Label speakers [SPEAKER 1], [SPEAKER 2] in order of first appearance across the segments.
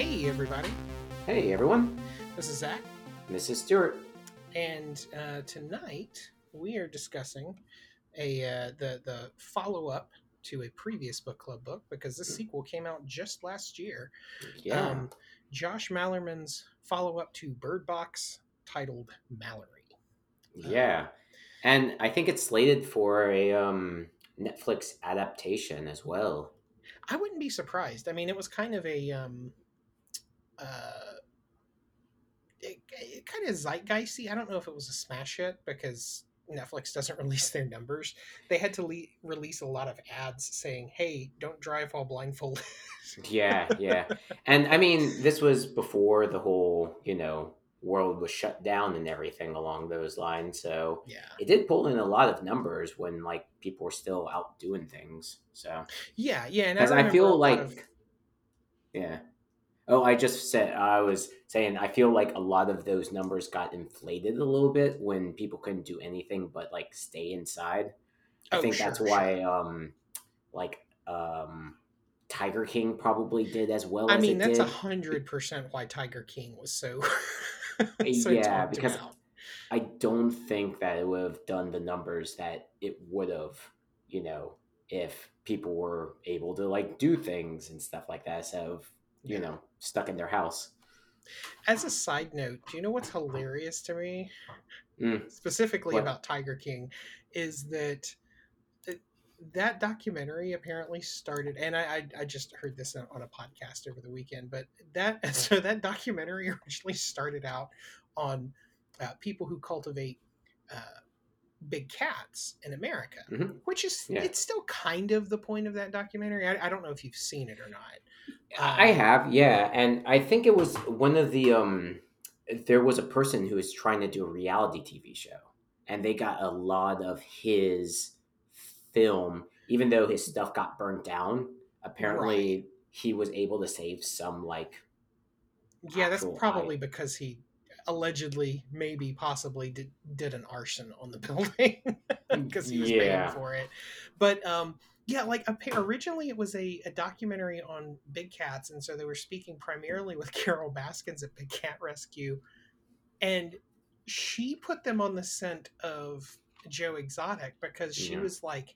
[SPEAKER 1] Hey, everybody.
[SPEAKER 2] Hey everyone,
[SPEAKER 1] This is Zach,
[SPEAKER 2] this is Stuart.
[SPEAKER 1] and uh, tonight we are discussing a uh, the the follow up to a previous book club book because this sequel came out just last year.
[SPEAKER 2] Yeah,
[SPEAKER 1] Um, Josh Malerman's follow up to Bird Box titled Mallory.
[SPEAKER 2] yeah, and I think it's slated for a um, Netflix adaptation as well.
[SPEAKER 1] I wouldn't be surprised. I mean, it was kind of a um, uh, it, it kind of zeitgeisty. I don't know if it was a smash hit because Netflix doesn't release their numbers. They had to le- release a lot of ads saying, "Hey, don't drive while blindfolded."
[SPEAKER 2] Yeah, yeah, and I mean this was before the whole you know world was shut down and everything along those lines. So
[SPEAKER 1] yeah,
[SPEAKER 2] it did pull in a lot of numbers when like people were still out doing things. So
[SPEAKER 1] yeah, yeah. And
[SPEAKER 2] I,
[SPEAKER 1] remember
[SPEAKER 2] feel like
[SPEAKER 1] of-
[SPEAKER 2] yeah. Oh, I just said I was saying I feel like a lot of those numbers got inflated a little bit when people couldn't do anything but like stay inside. I
[SPEAKER 1] Oh,
[SPEAKER 2] think
[SPEAKER 1] sure,
[SPEAKER 2] that's why um like um Tiger King probably did as well
[SPEAKER 1] I
[SPEAKER 2] as
[SPEAKER 1] mean, that's a hundred percent why Tiger King was so. so
[SPEAKER 2] Yeah, because-
[SPEAKER 1] about.
[SPEAKER 2] I don't think that it would have done the numbers that it would have, you know, if people were able to like do things and stuff like that instead of, you know, stuck in their house.
[SPEAKER 1] As a side note, do you know what's hilarious to me,
[SPEAKER 2] Mm.
[SPEAKER 1] specifically
[SPEAKER 2] What?
[SPEAKER 1] about Tiger King, is that that documentary apparently started, and I, I I just heard this on a podcast over the weekend, but that so that documentary originally started out on uh, people who cultivate. Uh, big cats in america
[SPEAKER 2] Mhm.
[SPEAKER 1] which is
[SPEAKER 2] Yeah.
[SPEAKER 1] it's still kind of the point of that documentary i, I don't know if you've seen it or not
[SPEAKER 2] I
[SPEAKER 1] Um,
[SPEAKER 2] have, yeah, and I think it was one of the um there was a person who was trying to do a reality TV show and they got a lot of his film even though his stuff got burnt down, apparently he was able to save some like
[SPEAKER 1] Yeah, that's probably
[SPEAKER 2] eye.
[SPEAKER 1] because he allegedly, maybe, possibly did did an arson on the building because he was
[SPEAKER 2] Yeah.
[SPEAKER 1] paying for it. But um, yeah, like originally it was a, a documentary on big cats, and so they were speaking primarily with Carole Baskins at Big Cat Rescue, and she put them on the scent of Joe Exotic because she
[SPEAKER 2] Yeah.
[SPEAKER 1] was like,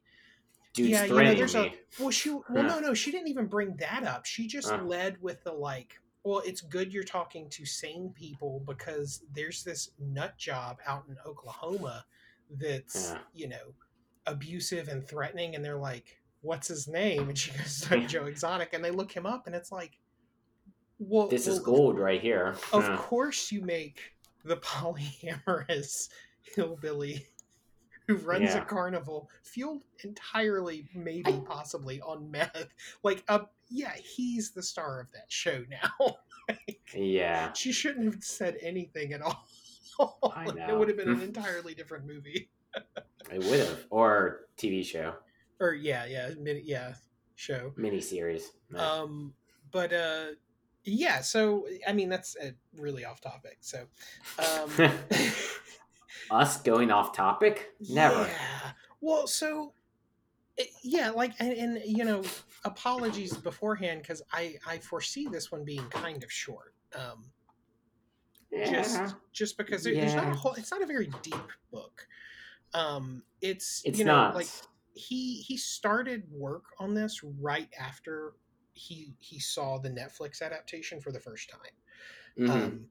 [SPEAKER 2] dude's
[SPEAKER 1] yeah, you know, there's a well, she well,
[SPEAKER 2] Huh.
[SPEAKER 1] no, no, she didn't even bring that up. She just
[SPEAKER 2] Huh.
[SPEAKER 1] led with the like, well, it's good you're talking to sane people because there's this nut job out in Oklahoma that's
[SPEAKER 2] Yeah.
[SPEAKER 1] you know abusive and threatening, and they're like, what's his name? And she goes,
[SPEAKER 2] Yeah.
[SPEAKER 1] Joe Exotic, and they look him up, and it's like, well,
[SPEAKER 2] This is gold right here.
[SPEAKER 1] Of
[SPEAKER 2] Huh.
[SPEAKER 1] course, you make the polyamorous hillbilly who runs
[SPEAKER 2] Yeah.
[SPEAKER 1] a carnival fueled entirely, maybe possibly on meth. Like, uh, yeah, he's the star of that show now.
[SPEAKER 2] Yeah.
[SPEAKER 1] she shouldn't have said anything at all.
[SPEAKER 2] I
[SPEAKER 1] It would have been an entirely different movie.
[SPEAKER 2] It would have. Or TV show.
[SPEAKER 1] Or yeah, yeah, mini, yeah, show.
[SPEAKER 2] Miniseries. Yeah.
[SPEAKER 1] Um, but uh, yeah. So I mean, that's uh, really off topic. So, um,
[SPEAKER 2] Us going off topic? Never.
[SPEAKER 1] Yeah. Well, so yeah, like and, and you know, apologies beforehand because I I foresee this one being kind of short. Um,
[SPEAKER 2] Yeah.
[SPEAKER 1] just just because there, there's not a whole. It's not a very deep book. Um, it's
[SPEAKER 2] It's
[SPEAKER 1] you know
[SPEAKER 2] not.
[SPEAKER 1] like he he started work on this right after he he saw the Netflix adaptation for the first time.
[SPEAKER 2] Mhm.
[SPEAKER 1] Um,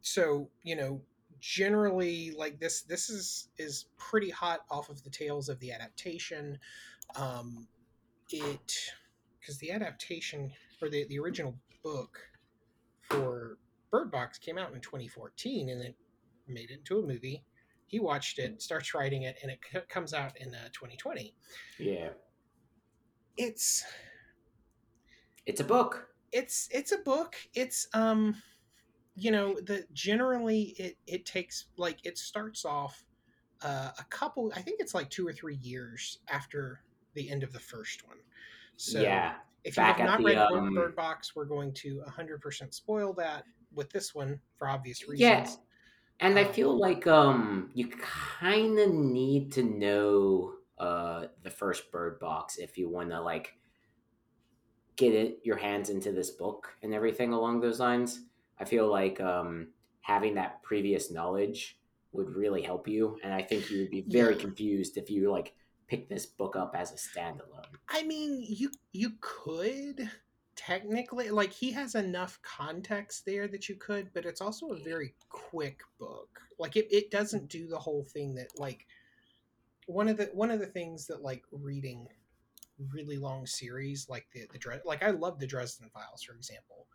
[SPEAKER 1] so you know, generally, like this, this is is pretty hot off of the tails of the adaptation. Um, it because the adaptation or the the original book for Bird Box came out in 2014, and it made it into a movie. He watched it, starts writing it, and it c- comes out in uh, 2020.
[SPEAKER 2] yeah.
[SPEAKER 1] It's
[SPEAKER 2] It's a book.
[SPEAKER 1] it's it's a book it's um you know the generally it it takes like it starts off uh, a couple i think it's like two or three years after the end of the first one so
[SPEAKER 2] yeah.
[SPEAKER 1] if you have not
[SPEAKER 2] the,
[SPEAKER 1] read
[SPEAKER 2] um,
[SPEAKER 1] bird box we're going to 100% spoil that with this one for obvious reasons
[SPEAKER 2] Yeah. And I feel like um you kind of need to know uh the first bird box if you want to like get it your hands into this book and everything along those lines. I feel like um, having that previous knowledge would really help you, and I think you would be very
[SPEAKER 1] Yeah.
[SPEAKER 2] confused if you like pick this book up as a standalone.
[SPEAKER 1] I mean, you you could technically like he has enough context there that you could, but it's also a very quick book. Like it, it doesn't do the whole thing that like one of the one of the things that like reading really long series like the the Dres- like I love the Dresden Files for example,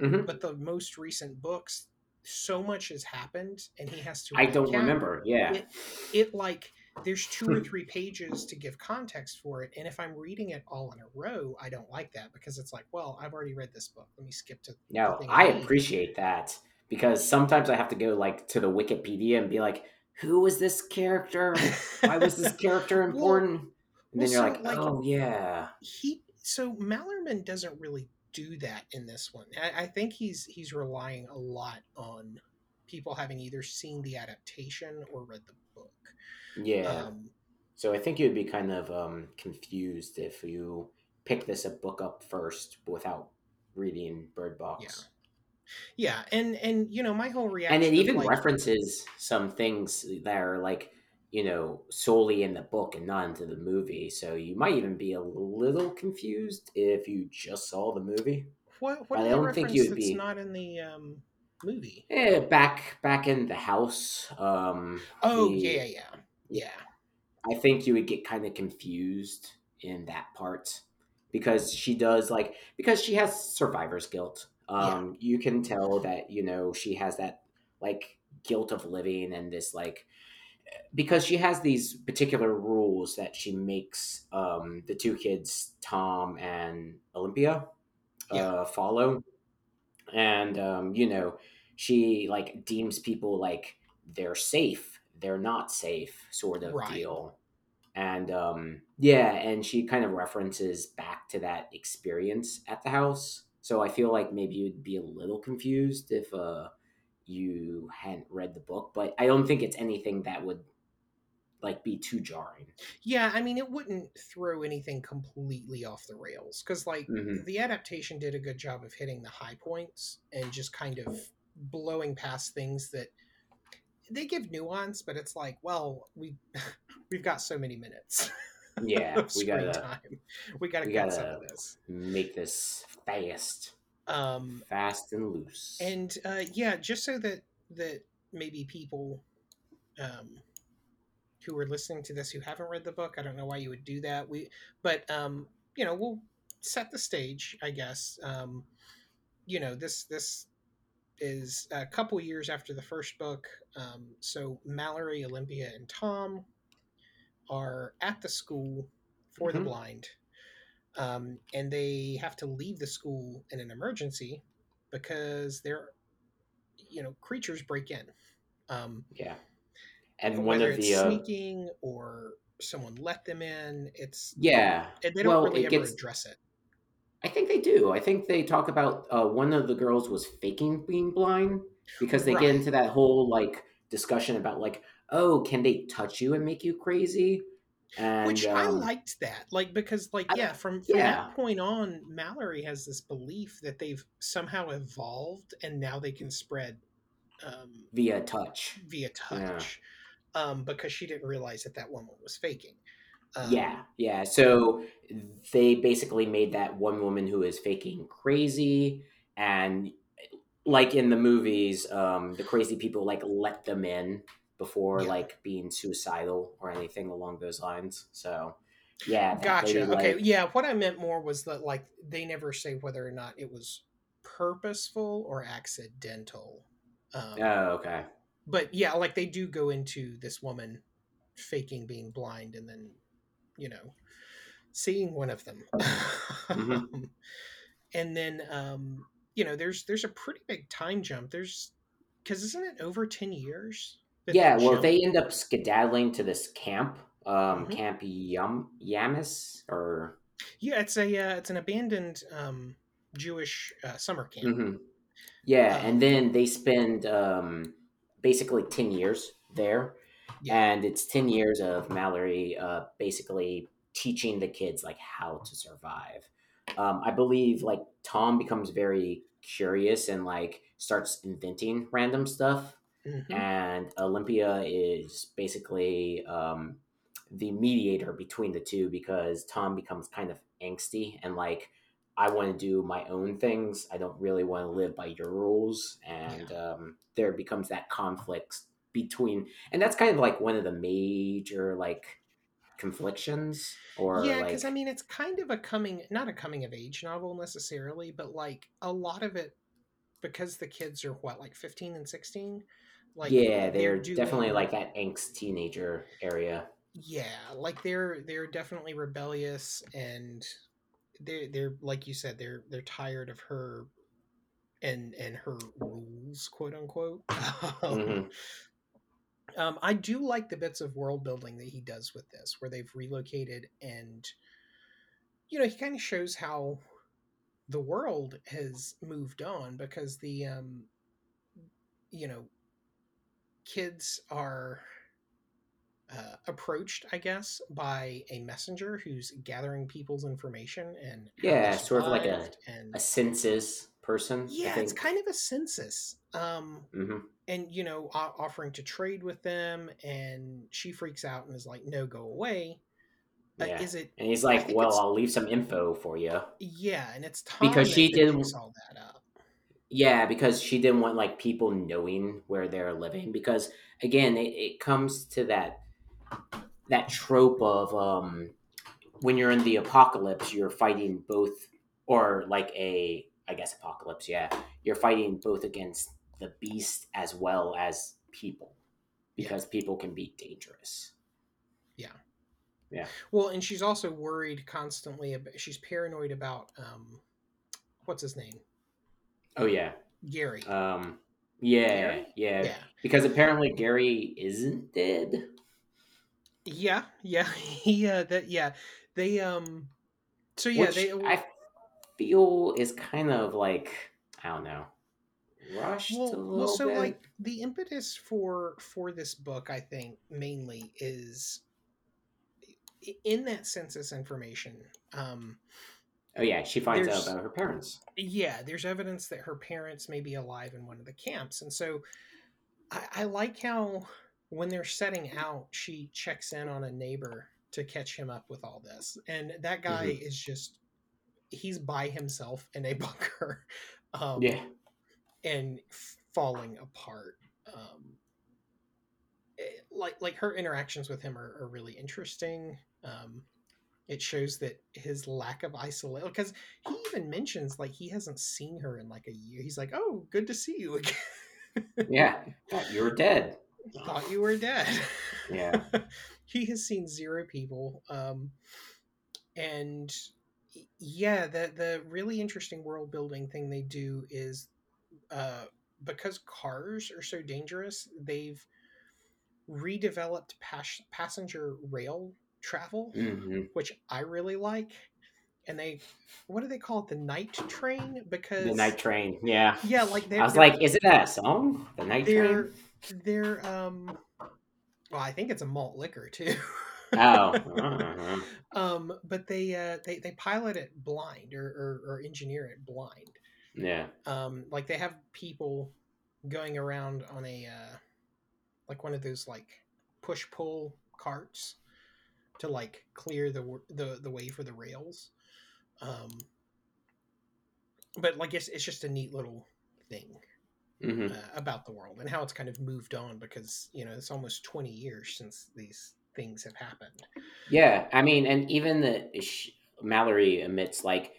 [SPEAKER 2] Mhm.
[SPEAKER 1] but the most recent books so much has happened and he has to
[SPEAKER 2] I don't remember. Yeah,
[SPEAKER 1] it it like there's two or hmm. three pages to give context for it and if i'm reading it all in a row i don't like that because it's like well i've already read this book. Let me skip to
[SPEAKER 2] no, I appreciate that because sometimes I have to go like to the Wikipedia and be like, who was this character? Why was this character
[SPEAKER 1] Well-
[SPEAKER 2] important? and
[SPEAKER 1] well,
[SPEAKER 2] then you're
[SPEAKER 1] so,
[SPEAKER 2] like,
[SPEAKER 1] like-
[SPEAKER 2] oh yeah,
[SPEAKER 1] he so malerman doesn't really do that in this one. I, I think he's he's relying a lot on people having either seen the adaptation or read the book
[SPEAKER 2] yeah.
[SPEAKER 1] um,
[SPEAKER 2] So I think you'd be kind of um, confused if you pick this a book up first without reading Bird Box.
[SPEAKER 1] yeah yeah. and and you know my whole reaction
[SPEAKER 2] And it even
[SPEAKER 1] like,
[SPEAKER 2] references some things that are like, you know, solely in the book and not into the movie. So you might even be a little confused if you just saw the movie.
[SPEAKER 1] what what
[SPEAKER 2] I don't think you'd be-
[SPEAKER 1] not in the um, movie
[SPEAKER 2] Eh, back back in the house. Um,
[SPEAKER 1] Oh
[SPEAKER 2] the-
[SPEAKER 1] yeah, yeah, yeah.
[SPEAKER 2] I think you would get kind of confused in that part because she does like because she has survivor's guilt. Um, you can tell that you know she has that like guilt of living and this like because she has these particular rules that she makes um, the two kids Tom and Olympia
[SPEAKER 1] Yeah.
[SPEAKER 2] uh, follow, and um, you know she like deems people like they're safe, they're not safe, sort of
[SPEAKER 1] Right.
[SPEAKER 2] deal. And um, yeah, and she kind of references back to that experience at the house. So I feel like maybe you'd be a little confused if uh, you hadn't read the book, but I don't think it's anything that would like be too jarring.
[SPEAKER 1] Yeah, I mean, it wouldn't throw anything completely off the rails because, like,
[SPEAKER 2] Mhm.
[SPEAKER 1] the adaptation did a good job of hitting the high points and just kind of blowing past things that they give nuance, but it's like, well, we we've got so many minutes.
[SPEAKER 2] Yeah, we gotta
[SPEAKER 1] time. We gotta
[SPEAKER 2] we
[SPEAKER 1] get some
[SPEAKER 2] gotta-
[SPEAKER 1] of this.
[SPEAKER 2] make this fast,
[SPEAKER 1] Um,
[SPEAKER 2] fast and loose.
[SPEAKER 1] and uh, yeah, just so that that maybe people um, who are listening to this who haven't read the book, I don't know why you would do that. We, but um, you know, we'll set the stage, I guess. Um, you know, this this is a couple years after the first book. Um, so Mallory, Olympia, and Tom are at the school for the
[SPEAKER 2] Mhm.
[SPEAKER 1] blind, um, and they have to leave the school in an emergency because they're, you know, creatures break in. Um,
[SPEAKER 2] yeah, and one
[SPEAKER 1] whether
[SPEAKER 2] of
[SPEAKER 1] it's
[SPEAKER 2] the uh,
[SPEAKER 1] sneaking or someone let them in, it's
[SPEAKER 2] yeah,
[SPEAKER 1] and they don't
[SPEAKER 2] well,
[SPEAKER 1] really ever
[SPEAKER 2] gets-
[SPEAKER 1] address it.
[SPEAKER 2] I think they do. I think they talk about uh, one of the girls was faking being blind because they
[SPEAKER 1] Right.
[SPEAKER 2] get into that whole like discussion about like, oh, can they touch you and make you crazy? And
[SPEAKER 1] Which I
[SPEAKER 2] um,
[SPEAKER 1] liked that, like because, like,
[SPEAKER 2] I-
[SPEAKER 1] yeah, from, from
[SPEAKER 2] yeah.
[SPEAKER 1] that point on, Mallory has this belief that they've somehow evolved, and now they can spread um,
[SPEAKER 2] via touch.
[SPEAKER 1] via touch, um, because she didn't realize that that woman was faking. Um,
[SPEAKER 2] yeah, yeah. So they basically made that one woman who is faking crazy, and like in the movies, um, the crazy people like let them in before
[SPEAKER 1] Yeah.
[SPEAKER 2] like being suicidal or anything along those lines. So yeah,
[SPEAKER 1] Gotcha. okay.
[SPEAKER 2] like-
[SPEAKER 1] Yeah. What I meant more was that like they never say whether or not it was purposeful or accidental. Um,
[SPEAKER 2] Oh, okay.
[SPEAKER 1] but yeah, like they do go into this woman faking being blind and then, you know, seeing one of them.
[SPEAKER 2] Mhm.
[SPEAKER 1] and then, um, you know, there's there's a pretty big time jump. There's because isn't it over ten years?
[SPEAKER 2] Yeah, well,
[SPEAKER 1] jump?
[SPEAKER 2] they end up skedaddling to this camp, um,
[SPEAKER 1] Mhm.
[SPEAKER 2] Camp Yam Yamis, or
[SPEAKER 1] yeah, it's a uh, it's an abandoned um, Jewish uh, summer camp.
[SPEAKER 2] Mhm. yeah,
[SPEAKER 1] Um,
[SPEAKER 2] and then they spend um, basically ten years there,
[SPEAKER 1] Yeah.
[SPEAKER 2] and it's ten years of Mallory uh, basically teaching the kids like how to survive. um, I believe like Tom becomes very curious and like starts inventing random stuff,
[SPEAKER 1] hmm
[SPEAKER 2] and Olympia is basically um, the mediator between the two because Tom becomes kind of angsty and like. I want to do my own things. I don't really want to live by your rules, and um, there becomes that conflict between, and that's kind of like one of the major like conflictions or
[SPEAKER 1] Yeah, because I mean, it's kind of a coming, not a coming of age novel necessarily, but like a lot of it, because the kids are what, like 15 and 16, like
[SPEAKER 2] yeah
[SPEAKER 1] they're
[SPEAKER 2] they're definitely
[SPEAKER 1] doing,
[SPEAKER 2] like that angst teenager area
[SPEAKER 1] yeah, like they're they're definitely rebellious and they're they're like you said, they're they're tired of her and and her rules, quote unquote. um,
[SPEAKER 2] hmm
[SPEAKER 1] um, I do like the bits of world building that he does with this, where they've relocated and you know he kind of shows how the world has moved on because the um you know kids are uh, approached i guess by a messenger who's gathering people's information and
[SPEAKER 2] yeah sort of like a,
[SPEAKER 1] survived
[SPEAKER 2] a census person
[SPEAKER 1] yeah it's kind of a census um
[SPEAKER 2] hmm
[SPEAKER 1] and you know offering to trade with them and she freaks out and is like no go away.
[SPEAKER 2] Yeah
[SPEAKER 1] is it
[SPEAKER 2] and he's like well i'll leave some info for you
[SPEAKER 1] yeah and it's
[SPEAKER 2] because
[SPEAKER 1] tom that,
[SPEAKER 2] she didn't
[SPEAKER 1] all that up.
[SPEAKER 2] Yeah because she didn't want like people knowing where they're living because again it, it comes to that that trope of um when you're in the apocalypse, you're fighting both, or like a, I guess, apocalypse, yeah. You're fighting both against the beast as well as people
[SPEAKER 1] yeah
[SPEAKER 2] because people can be dangerous.
[SPEAKER 1] yeah
[SPEAKER 2] Yeah.
[SPEAKER 1] Well, and she's also worried constantly. About, she's paranoid about um, what's his name,
[SPEAKER 2] Oh, yeah.
[SPEAKER 1] Gary.
[SPEAKER 2] Um, yeah,
[SPEAKER 1] Gary?
[SPEAKER 2] yeah.
[SPEAKER 1] Yeah,
[SPEAKER 2] Because apparently Gary isn't dead.
[SPEAKER 1] yeah, yeah. He uh, that yeah. They um. So yeah,
[SPEAKER 2] which
[SPEAKER 1] they
[SPEAKER 2] I feel is kind of like, I don't know, rushed a
[SPEAKER 1] well well. So
[SPEAKER 2] bit.
[SPEAKER 1] like the impetus for for this book, I think mainly is in that census information. Um,
[SPEAKER 2] Oh, yeah. She finds out about her parents.
[SPEAKER 1] yeah, there's evidence that her parents may be alive in one of the camps, and so I, I like how when they're setting out, she checks in on a neighbor to catch him up with all this, and that guy
[SPEAKER 2] hmm
[SPEAKER 1] is just he's by himself in a bunker, um,
[SPEAKER 2] Yeah.
[SPEAKER 1] and falling apart. Um, eh, like like her interactions with him are, are really interesting. Um, it shows that his lack of isolation because he even mentions like he hasn't seen her in like a year. He's like, "Oh, good to see you again."
[SPEAKER 2] Yeah. Thought you were dead.
[SPEAKER 1] Thought you were dead.
[SPEAKER 2] Yeah.
[SPEAKER 1] he has seen zero people, um, and yeah, the the really interesting world building thing they do is uh, because cars are so dangerous, they've redeveloped pas- passenger rail travel
[SPEAKER 2] hmm
[SPEAKER 1] which I really like. And they, what do they call it? The night train? Because the
[SPEAKER 2] night train. Yeah.
[SPEAKER 1] yeah, like
[SPEAKER 2] I was like, is it that a song? The night
[SPEAKER 1] they're
[SPEAKER 2] train?
[SPEAKER 1] they're um, well, I think it's a malt liquor too.
[SPEAKER 2] Oh. uh-huh.
[SPEAKER 1] um, but they uh they they pilot it blind or or, or engineer it blind.
[SPEAKER 2] Yeah.
[SPEAKER 1] Um, like they have people going around on a uh, like one of those like push pull carts to like clear the the the way for the rails. Um, but like it's it's just a neat little thing
[SPEAKER 2] hmm
[SPEAKER 1] uh, about the world and how it's kind of moved on because you know it's almost 20 years since these things have happened.
[SPEAKER 2] Yeah. I mean, and even the sh- Mallory admits, like,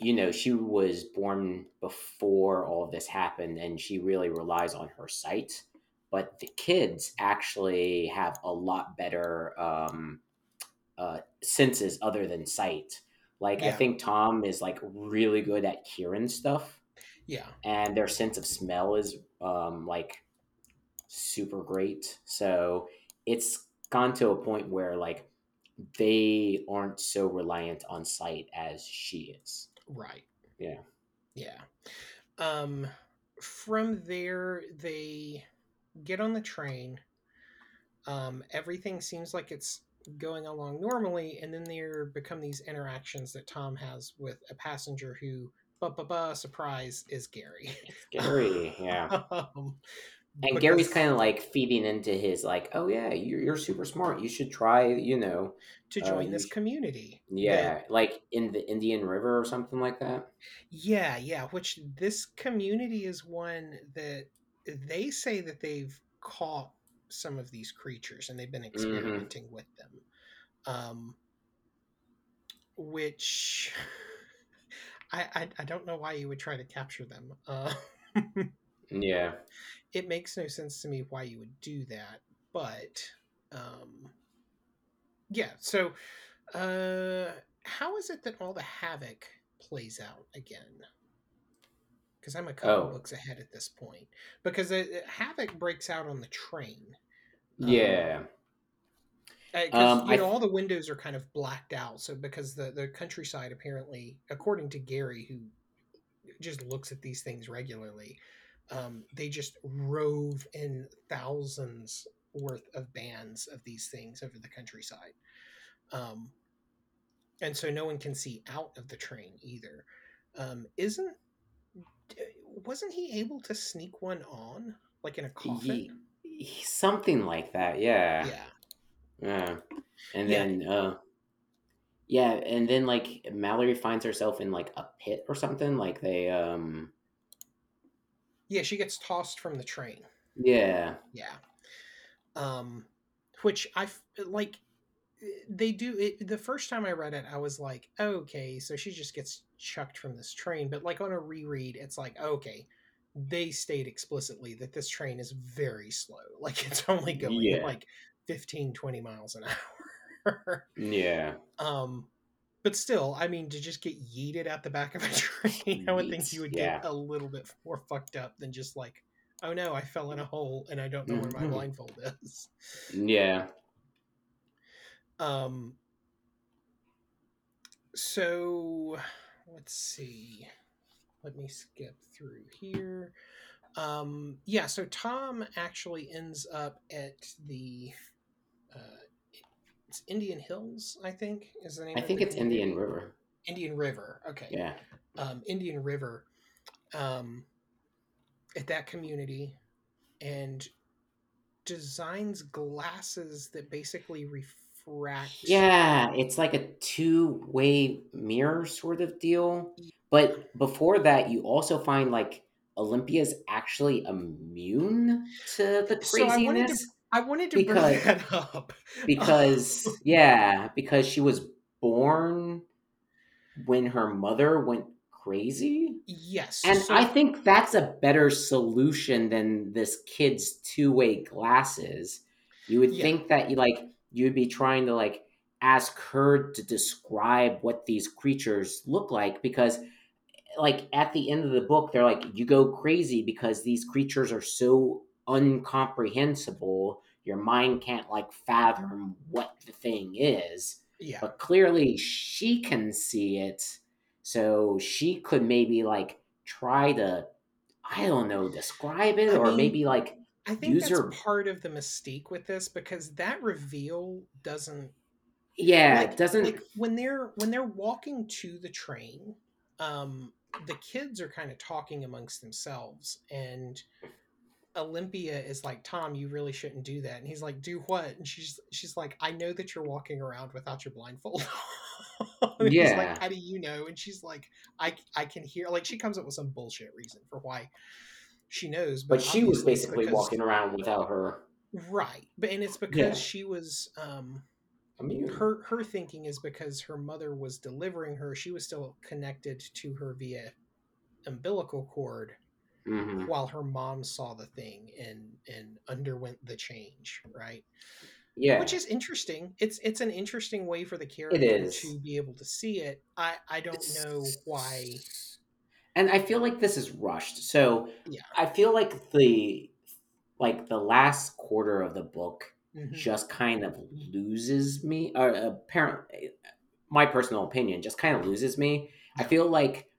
[SPEAKER 2] you know, she was born before all of this happened, and she really relies on her sight. But the kids actually have a lot better um, uh, senses other than sight. Like, I think Tom is like really good at hearing stuff
[SPEAKER 1] yeah,
[SPEAKER 2] and their sense of smell is um, like super great. So it's gone to a point where like they aren't so reliant on sight as she is.
[SPEAKER 1] right.
[SPEAKER 2] Yeah.
[SPEAKER 1] Yeah. Um, from there, they get on the train. Um, everything seems like it's going along normally, and then there become these interactions that Tom has with a passenger who, but but but surprise, is Gary.
[SPEAKER 2] Gary, yeah.
[SPEAKER 1] um,
[SPEAKER 2] and Gary's kind of like feeding into his like, oh yeah, you're, you're super smart. You should try, you know,
[SPEAKER 1] to
[SPEAKER 2] uh,
[SPEAKER 1] join
[SPEAKER 2] you
[SPEAKER 1] this community.
[SPEAKER 2] yeah,
[SPEAKER 1] that-
[SPEAKER 2] like in the Indian River or something like that.
[SPEAKER 1] yeah, yeah. Which this community is one that they say that they've caught some of these creatures and they've been experimenting with them. Um, which I, I I don't know why you would try to capture them. Uh,
[SPEAKER 2] Yeah.
[SPEAKER 1] it makes no sense to me why you would do that but um yeah so uh how is it that all the havoc plays out again because i'm a couple
[SPEAKER 2] Oh.
[SPEAKER 1] books ahead at this point because uh, havoc breaks out on the train Um,
[SPEAKER 2] Yeah.
[SPEAKER 1] because
[SPEAKER 2] Um,
[SPEAKER 1] you know all the windows are kind of blacked out so because the the countryside apparently according to gary who just looks at these things regularly um, they just rove in thousands worth of bands of these things over the countryside um, and so no one can see out of the train either um, isn't wasn't he able to sneak one on like in a coffin
[SPEAKER 2] Ye- something like that. Yeah.
[SPEAKER 1] yeah
[SPEAKER 2] Yeah. And
[SPEAKER 1] Yeah.
[SPEAKER 2] then uh yeah, and then like Mallory finds herself in like a pit or something like they um
[SPEAKER 1] yeah she gets tossed from the train
[SPEAKER 2] yeah.
[SPEAKER 1] Yeah. Um, which I like. They do it. The first time I read it, I was like, okay, so she just gets chucked from this train. But like on a reread, it's like, okay, they state explicitly that this train is very slow. Like it's only going
[SPEAKER 2] Yeah.
[SPEAKER 1] like 15, 20 miles an hour.
[SPEAKER 2] Yeah.
[SPEAKER 1] um, but still, I mean, to just get yeeted out the back of a train, I would think you would
[SPEAKER 2] Yeah.
[SPEAKER 1] get a little bit more fucked up than just like, oh no, I fell in a hole and I don't know where my
[SPEAKER 2] Mhm.
[SPEAKER 1] blindfold is.
[SPEAKER 2] Yeah.
[SPEAKER 1] Um, so let's see. Let me skip through here. Um, yeah, so Tom actually ends up at the uh, it's Indian Hills, I think, is the name.
[SPEAKER 2] I think it's Indian. River.
[SPEAKER 1] Indian River. Okay.
[SPEAKER 2] Yeah.
[SPEAKER 1] Um, Indian River. Um, at that community, and designs glasses that basically refract.
[SPEAKER 2] Yeah, it's like a two-way mirror sort of deal. But before that, you also find like Olympia's actually immune to the
[SPEAKER 1] So I wanted to
[SPEAKER 2] craziness
[SPEAKER 1] I wanted to
[SPEAKER 2] Because-
[SPEAKER 1] bring that up.
[SPEAKER 2] because yeah, because she was born when her mother went crazy.
[SPEAKER 1] Yes.
[SPEAKER 2] And
[SPEAKER 1] so-
[SPEAKER 2] I think that's a better solution than this kid's two-way glasses. You would
[SPEAKER 1] Yeah.
[SPEAKER 2] think that you like you'd be trying to like ask her to describe what these creatures look like because like at the end of the book they're like you go crazy because these creatures are so incomprehensible your mind can't like fathom what the thing is.
[SPEAKER 1] Yeah.
[SPEAKER 2] but clearly she can see it. So she could maybe like try to i don't know describe it
[SPEAKER 1] I
[SPEAKER 2] or
[SPEAKER 1] mean,
[SPEAKER 2] maybe like
[SPEAKER 1] I think that's
[SPEAKER 2] user-
[SPEAKER 1] part of the mystique with this because that reveal doesn't
[SPEAKER 2] yeah
[SPEAKER 1] like,
[SPEAKER 2] it doesn't
[SPEAKER 1] like when they're when they're walking to the train um the kids are kind of talking amongst themselves and olympia is like tom you really shouldn't do that and he's like do what and she's she's like i know that you're walking around without your blindfold
[SPEAKER 2] Yeah.
[SPEAKER 1] like how do you know and she's like i i can hear like she comes up with some bullshit reason for why she knows
[SPEAKER 2] but she was basically
[SPEAKER 1] because-
[SPEAKER 2] walking around without her
[SPEAKER 1] right but and it's because
[SPEAKER 2] Yeah.
[SPEAKER 1] she was um
[SPEAKER 2] immune.
[SPEAKER 1] her her thinking is because her mother was delivering her she was still connected to her via umbilical cord
[SPEAKER 2] Mhm.
[SPEAKER 1] while her mom saw the thing and and underwent the change right?
[SPEAKER 2] Yeah.
[SPEAKER 1] which is interesting. It's it's an interesting way for the character to be able to see it. I i don't know why
[SPEAKER 2] and i feel like this is rushed. So
[SPEAKER 1] Yeah.
[SPEAKER 2] i feel like the like the last quarter of the book
[SPEAKER 1] Mhm.
[SPEAKER 2] just kind of loses me or apparently my personal opinion just kind of loses me. I feel like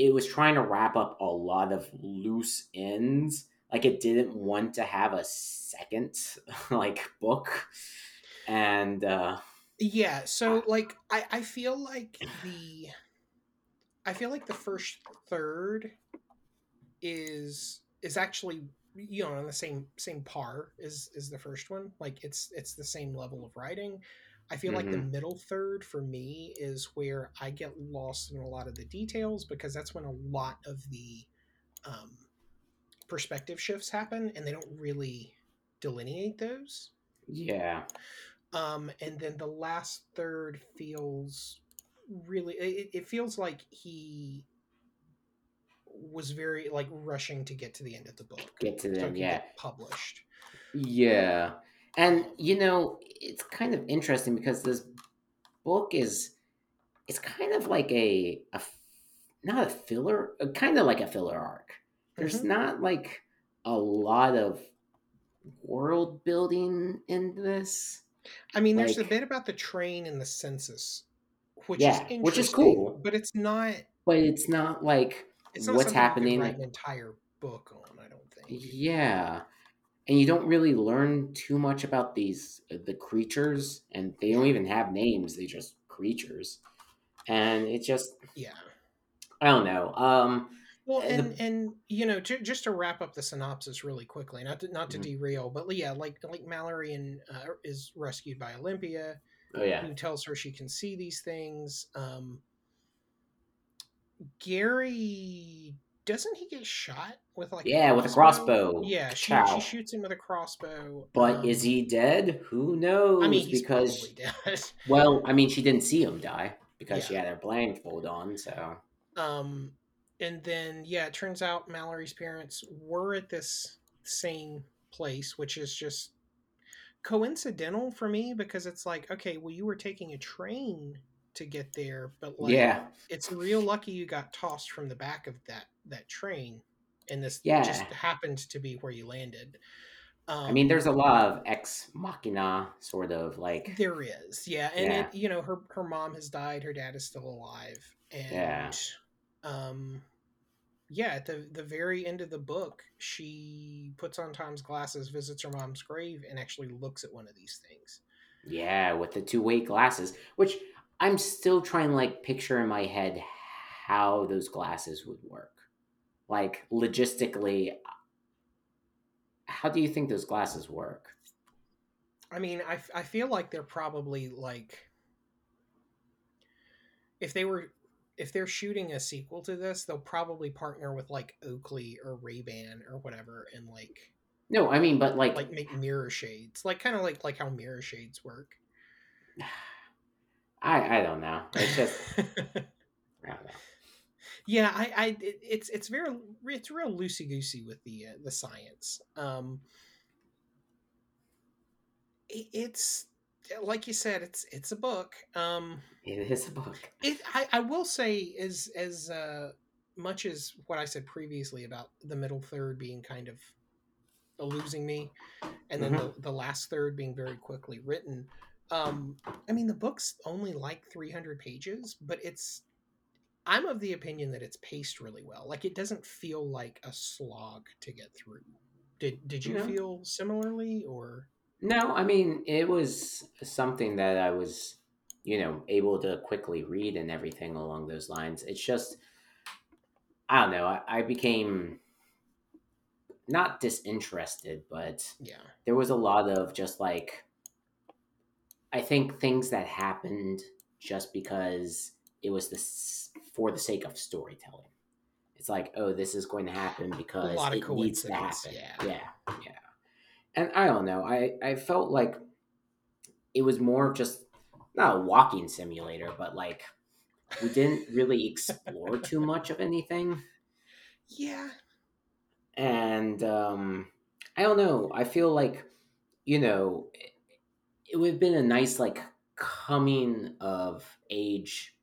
[SPEAKER 2] it was trying to wrap up a lot of loose ends like it didn't want to have a second like book and uh
[SPEAKER 1] Yeah, so like I I feel like the I feel like the first third is is actually you know on the same same par as is the first one. Like it's it's the same level of writing. I feel like the
[SPEAKER 2] hmm
[SPEAKER 1] middle third for me is where I get lost in a lot of the details because that's when a lot of the um, perspective shifts happen and they don't really delineate those.
[SPEAKER 2] Yeah,
[SPEAKER 1] Um, and then the last third feels really it, it feels like he was very like rushing to get to the end of the book
[SPEAKER 2] get to
[SPEAKER 1] so
[SPEAKER 2] them.
[SPEAKER 1] it
[SPEAKER 2] Yeah,
[SPEAKER 1] get published.
[SPEAKER 2] yeah, and you know, it's kind of interesting because this book is it's kind of like a, a not a filler, kind of like a filler arc. There's
[SPEAKER 1] mhm.
[SPEAKER 2] not like a lot of world building in this.
[SPEAKER 1] I mean, there's a bit about the train and the census, which is
[SPEAKER 2] yeah, which is cool,
[SPEAKER 1] but it's not
[SPEAKER 2] but it's not like
[SPEAKER 1] it's not
[SPEAKER 2] what's
[SPEAKER 1] something you could
[SPEAKER 2] happening.
[SPEAKER 1] an entire book on, I don't think.
[SPEAKER 2] Yeah, and you don't really learn too much about these uh, the creatures, and they don't even have names. They just creatures, and it just
[SPEAKER 1] Yeah.
[SPEAKER 2] I don't know. Um,
[SPEAKER 1] Well, and
[SPEAKER 2] the
[SPEAKER 1] and you know, ju- just to wrap up the synopsis really quickly, not to not to
[SPEAKER 2] Mhm.
[SPEAKER 1] derail, but yeah, like like Mallory and uh, is rescued by Olympia,
[SPEAKER 2] oh yeah,
[SPEAKER 1] who tells her she can see these things. Um, Gary doesn't he get shot with like a
[SPEAKER 2] yeah, with a
[SPEAKER 1] crossbow? Yeah, she she shoots him with a crossbow.
[SPEAKER 2] But is
[SPEAKER 1] Um,
[SPEAKER 2] he dead? Who knows?
[SPEAKER 1] I mean,
[SPEAKER 2] Because well, I mean, she didn't see him die because she had her blindfold on. So
[SPEAKER 1] Um, and then yeah, it turns out Mallory's parents were at this same place, which is just coincidental for me because it's like, okay, well, you were taking a train to get there, but like,
[SPEAKER 2] yeah,
[SPEAKER 1] it's real lucky you got tossed from the back of that that train, and this
[SPEAKER 2] yeah.
[SPEAKER 1] just happened to be where you landed.
[SPEAKER 2] I mean,
[SPEAKER 1] Um,
[SPEAKER 2] there's a lot of ex machina sort of like
[SPEAKER 1] there is, yeah, and
[SPEAKER 2] yeah,
[SPEAKER 1] it, you know, her her mom has died, her dad is still alive,
[SPEAKER 2] yeah,
[SPEAKER 1] and um, yeah, at the the very end of the book, she puts on Tom's glasses, visits her mom's grave, and actually looks at one of these things.
[SPEAKER 2] yeah, with the two way glasses, which I'm still trying to like picture in my head how those glasses would work. Like logistically, how do you think those glasses work?
[SPEAKER 1] I mean, i, I feel like they're probably like if they were if they're shooting a sequel to this, they'll probably partner with like Oakley or Ray Ban or whatever, and like
[SPEAKER 2] No, I mean, but like,
[SPEAKER 1] like make mirror shades, like kind of like like how mirror shades work.
[SPEAKER 2] I I don't know. It's just I don't know.
[SPEAKER 1] Yeah, I I it, it's it's very it's real loosey goosey with the uh, the science. Um, it, it's like you said, it's it's a book. Um,
[SPEAKER 2] It is a book.
[SPEAKER 1] It, I, I will say, as as uh, much as what I said previously about the middle third being kind of losing me, and then
[SPEAKER 2] hmm
[SPEAKER 1] the, the last third being very quickly written. Um, I mean, the book's only like three hundred pages, but it's. I'm of the opinion that it's paced really well. Like it doesn't feel like a slog to get through. Did Did you
[SPEAKER 2] No,
[SPEAKER 1] feel similarly, or
[SPEAKER 2] no. I mean, it was something that I was, you know, able to quickly read and everything along those lines. It's just, I don't know. I, I became not disinterested, but
[SPEAKER 1] yeah,
[SPEAKER 2] there was a lot of just like I think things that happened just because it was this for the sake of storytelling. It's like, oh, this is going to happen because it needs to happen.
[SPEAKER 1] Yeah,
[SPEAKER 2] Yeah, yeah. And I don't know. I I felt like it was more just not a walking simulator, but like we didn't really explore too much of anything.
[SPEAKER 1] yeah.
[SPEAKER 2] And um I don't know. I feel like you know it, it would have been a nice like coming of age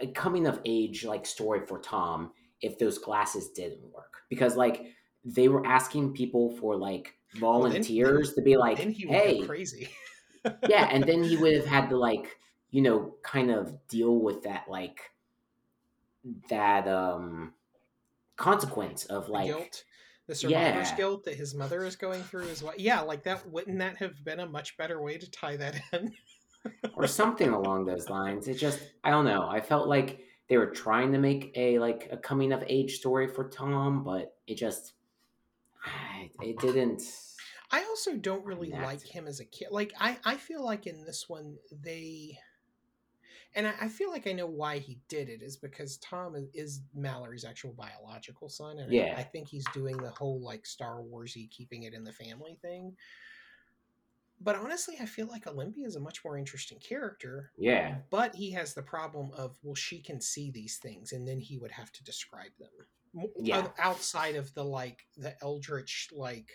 [SPEAKER 2] a coming of age like story for Tom if those glasses didn't work because like they were asking people for like
[SPEAKER 1] Well, then
[SPEAKER 2] volunteers to be like
[SPEAKER 1] he
[SPEAKER 2] hey
[SPEAKER 1] crazy.
[SPEAKER 2] yeah and then he would have had to like you know kind of deal with that like that um consequence of like
[SPEAKER 1] guilt the survivor's
[SPEAKER 2] Yeah.
[SPEAKER 1] guilt that his mother is going through as well. Yeah, like that. Wouldn't that have been a much better way to tie that in?
[SPEAKER 2] or something along those lines. It just I don't know. I felt like they were trying to make a like a coming of age story for Tom, but it just it didn't.
[SPEAKER 1] I also don't really
[SPEAKER 2] Connect.
[SPEAKER 1] like him as a kid. Like I, I feel like in this one they, and I, I feel like I know why he did it is because Tom is, is Mallory's actual biological son, and I-
[SPEAKER 2] Yeah.
[SPEAKER 1] I, think he's doing the whole like Star Warsy keeping it in the family thing. But honestly, I feel like Olympia is a much more interesting character.
[SPEAKER 2] Yeah,
[SPEAKER 1] But he has the problem of well, she can see these things, and then he would have to describe them.
[SPEAKER 2] Yeah.
[SPEAKER 1] Outside of the like the eldritch like,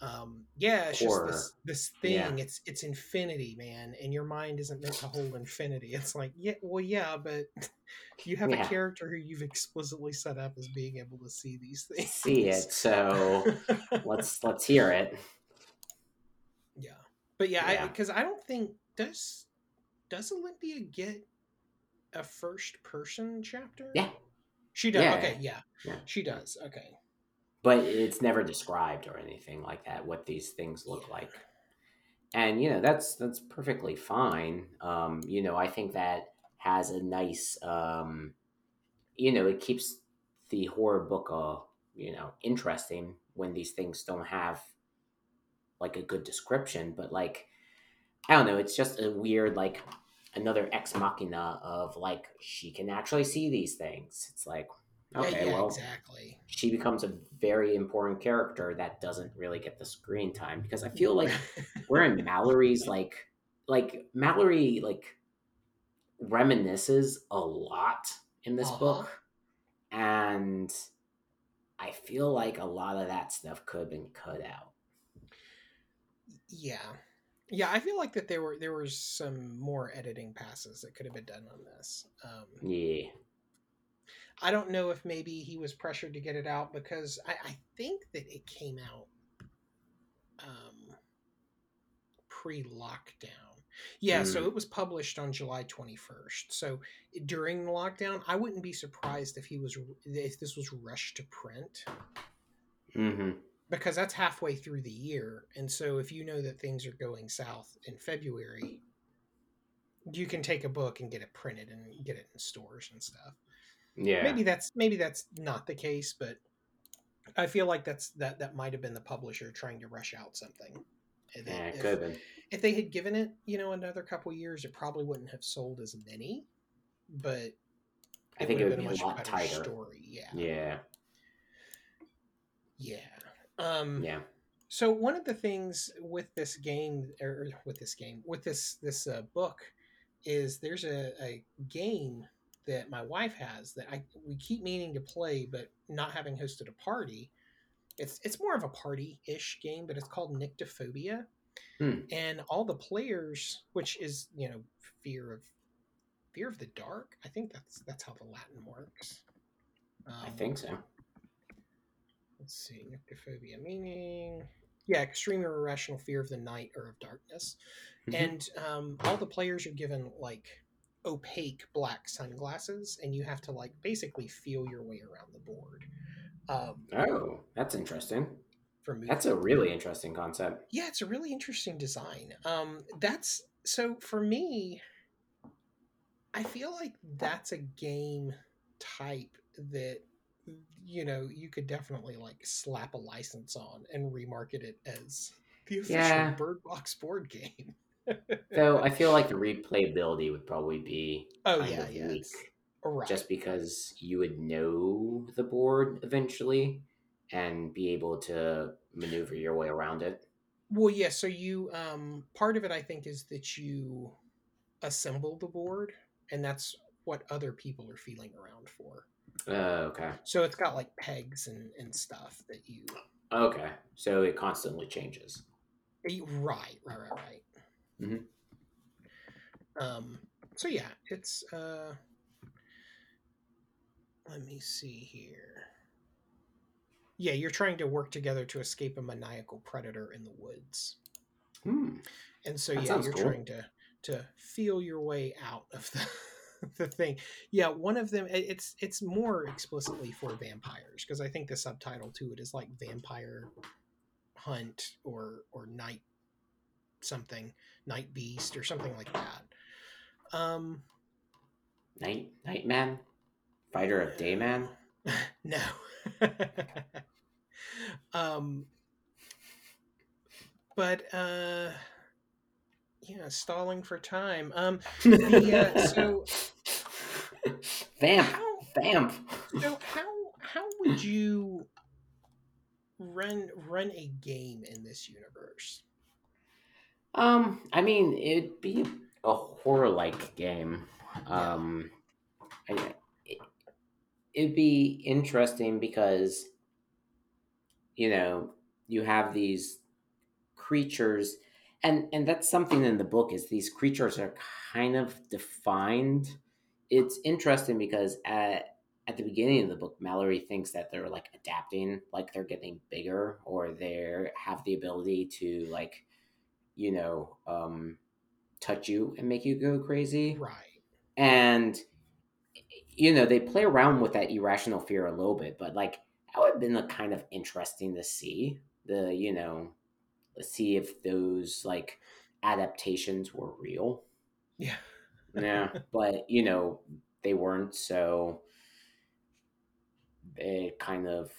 [SPEAKER 1] um, yeah, it's
[SPEAKER 2] Horror.
[SPEAKER 1] just this this
[SPEAKER 2] Yeah.
[SPEAKER 1] thing. It's it's infinity, man, and your mind isn't meant to hold infinity. It's like yeah, well, yeah, but you have
[SPEAKER 2] Yeah.
[SPEAKER 1] a character who you've explicitly set up as being able to see these things.
[SPEAKER 2] see it. So let's let's hear it.
[SPEAKER 1] But yeah, I
[SPEAKER 2] Yeah.
[SPEAKER 1] because I don't think does does Olympia get a first person chapter?
[SPEAKER 2] Yeah.
[SPEAKER 1] She does.
[SPEAKER 2] Yeah.
[SPEAKER 1] Okay, yeah.
[SPEAKER 2] Yeah.
[SPEAKER 1] She does. Okay.
[SPEAKER 2] but it's never described or anything like that what these things look like and you know that's that's perfectly fine um you know i think that has a nice um you know it keeps the horror book uh you know interesting when these things don't have like a good description but like i don't know it's just a weird like another ex machina of like she can actually see these things it's like
[SPEAKER 1] Yeah,
[SPEAKER 2] okay
[SPEAKER 1] yeah,
[SPEAKER 2] well
[SPEAKER 1] exactly.
[SPEAKER 2] she becomes a very important character that doesn't really get the screen time because I feel like we're in Mallory's like like Mallory like reminisces a lot in this
[SPEAKER 1] Uh-huh.
[SPEAKER 2] book and I feel like a lot of that stuff could have been cut out.
[SPEAKER 1] Yeah. Yeah, I feel like that there were there were some more editing passes that could have been done on this. Um,
[SPEAKER 2] Yeah.
[SPEAKER 1] I don't know if maybe he was pressured to get it out because I, I think that it came out um, pre lockdown. Yeah, so
[SPEAKER 2] Mm.
[SPEAKER 1] it was published on July 21st. So during the lockdown, I wouldn't be surprised if he was if this was rushed to print Mm
[SPEAKER 2] Mhm.
[SPEAKER 1] Because that's halfway through the year. And so if you know that things are going south in February, you can take a book and get it printed and get it in stores and stuff.
[SPEAKER 2] Yeah.
[SPEAKER 1] maybe that's maybe that's not the case but i feel like that's that that might have been the publisher trying to rush out something And
[SPEAKER 2] yeah,
[SPEAKER 1] if,
[SPEAKER 2] could have been.
[SPEAKER 1] if they had given it you know another couple years it probably wouldn't have sold as many but
[SPEAKER 2] I think it would
[SPEAKER 1] have
[SPEAKER 2] be a lot tighter.
[SPEAKER 1] story yeah
[SPEAKER 2] Yeah.
[SPEAKER 1] yeah um
[SPEAKER 2] Yeah.
[SPEAKER 1] so one of the things with this game or with this game with this this uh, book is there's a, a game that my wife has that I we keep meaning to play but not having hosted a party. It's it's more of a party ish game, but it's called Nyctophobia,
[SPEAKER 2] Hmm.
[SPEAKER 1] and all the players, which is you know fear of fear of the dark. I think that's that's how the Latin works.
[SPEAKER 2] I
[SPEAKER 1] Um,
[SPEAKER 2] think so.
[SPEAKER 1] Let's see, nyctophobia meaning yeah, extreme or irrational fear of the night or of darkness.
[SPEAKER 2] Mhm.
[SPEAKER 1] And um, all the players are given like opaque black sunglasses, and you have to like basically feel your way around the board. Um,
[SPEAKER 2] Oh, that's interesting.
[SPEAKER 1] for movement.
[SPEAKER 2] That's a really interesting concept.
[SPEAKER 1] yeah, it's a really interesting design. Um, that's so for me. I feel like that's a game type that you know you could definitely like slap a license on and remarket it as the official
[SPEAKER 2] Yeah.
[SPEAKER 1] Bird Box board game.
[SPEAKER 2] Though I feel like the replayability would probably be
[SPEAKER 1] Oh yeah, yeah,
[SPEAKER 2] weak,
[SPEAKER 1] right.
[SPEAKER 2] just because you would know the board eventually and be able to maneuver your way around it.
[SPEAKER 1] Well, yeah. So you, um, part of it, I think, is that you assemble the board, and that's what other people are feeling around for.
[SPEAKER 2] Uh, okay.
[SPEAKER 1] So it's got like pegs and and stuff that you.
[SPEAKER 2] Okay. So it constantly changes.
[SPEAKER 1] Right, right, right, right.
[SPEAKER 2] Mhm.
[SPEAKER 1] Um. So yeah, it's. uh Let me see here. Yeah, you're trying to work together to escape a maniacal predator in the woods.
[SPEAKER 2] Hmm.
[SPEAKER 1] and so
[SPEAKER 2] That
[SPEAKER 1] yeah you're
[SPEAKER 2] cool.
[SPEAKER 1] trying to to feel your way out of the the thing. Yeah, one of them. It's it's more explicitly for vampires because I think the subtitle to it is like vampire hunt or or night something, night beast or something like that. Um,
[SPEAKER 2] night night man, fighter of day man.
[SPEAKER 1] no. um, but uh yeah, stalling for time. Um, the, uh, so
[SPEAKER 2] vamp, how, vamp.
[SPEAKER 1] So how how would you run run a game in this universe?
[SPEAKER 2] Um, I mean, it'd be a horror like game. Um, I, it, it'd be interesting because you know you have these creatures and and that's something in the book is these creatures are kind of defined it's interesting because at at the beginning of the book malorie thinks that they're like adapting like they're getting bigger or they have the ability to like you know um touch you and make you go crazy
[SPEAKER 1] right
[SPEAKER 2] and you know they play around with that irrational fear a little bit but like that would have been a kind of interesting to see the you know see if those like adaptations were real.
[SPEAKER 1] Yeah.
[SPEAKER 2] Yeah, but you know, they weren't, so it kind of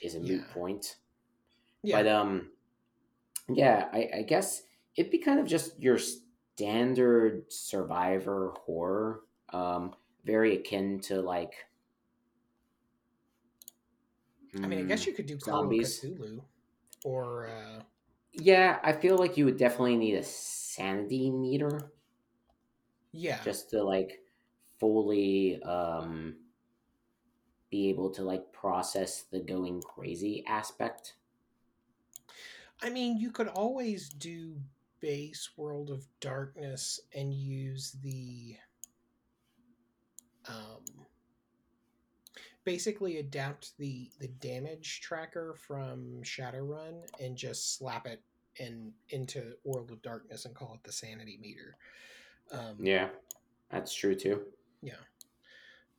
[SPEAKER 2] is a moot point. Yeah. But um yeah, I, I guess it'd be kind of just your standard survivor horror. Um very akin to like
[SPEAKER 1] I mean, I guess hmm, you could do zombies. Cthulhu or uh
[SPEAKER 2] yeah, I feel like you would definitely need a sanity meter.
[SPEAKER 1] Yeah.
[SPEAKER 2] Just to like fully um be able to like process the going crazy aspect.
[SPEAKER 1] I mean, you could always do base World of Darkness and use the um basically adapt the the damage tracker from Shadowrun and just slap it in into World of Darkness and call it the sanity meter.
[SPEAKER 2] Um, yeah, that's true too.
[SPEAKER 1] Yeah.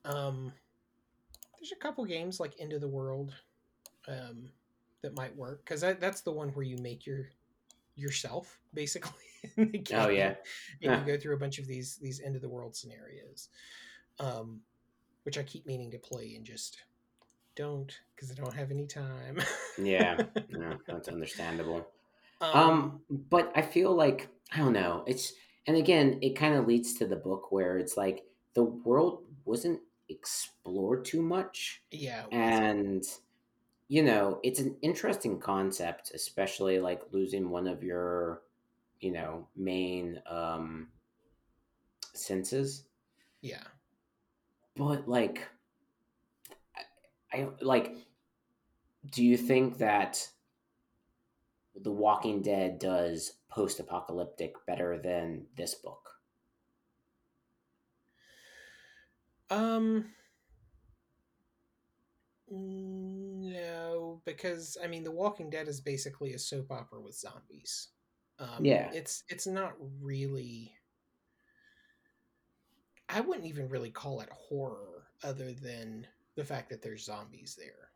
[SPEAKER 1] Um, there's a couple games like End of the World um, that might work because that, that's the one where you make your yourself basically.
[SPEAKER 2] oh yeah,
[SPEAKER 1] and you go through a bunch of these these end of the world scenarios. Um, which I keep meaning to play and just don't because I don't have any time.
[SPEAKER 2] yeah, no, that's understandable. Um, um, but I feel like I don't know. It's and again, it kind of leads to the book where it's like the world wasn't explored too much.
[SPEAKER 1] Yeah,
[SPEAKER 2] and you know, it's an interesting concept, especially like losing one of your, you know, main um senses.
[SPEAKER 1] Yeah
[SPEAKER 2] but like I, I like do you think that the walking dead does post-apocalyptic better than this book?
[SPEAKER 1] Um no because i mean the walking dead is basically a soap opera with zombies. Um,
[SPEAKER 2] yeah.
[SPEAKER 1] it's it's not really I wouldn't even really call it horror other than the fact that there's zombies there.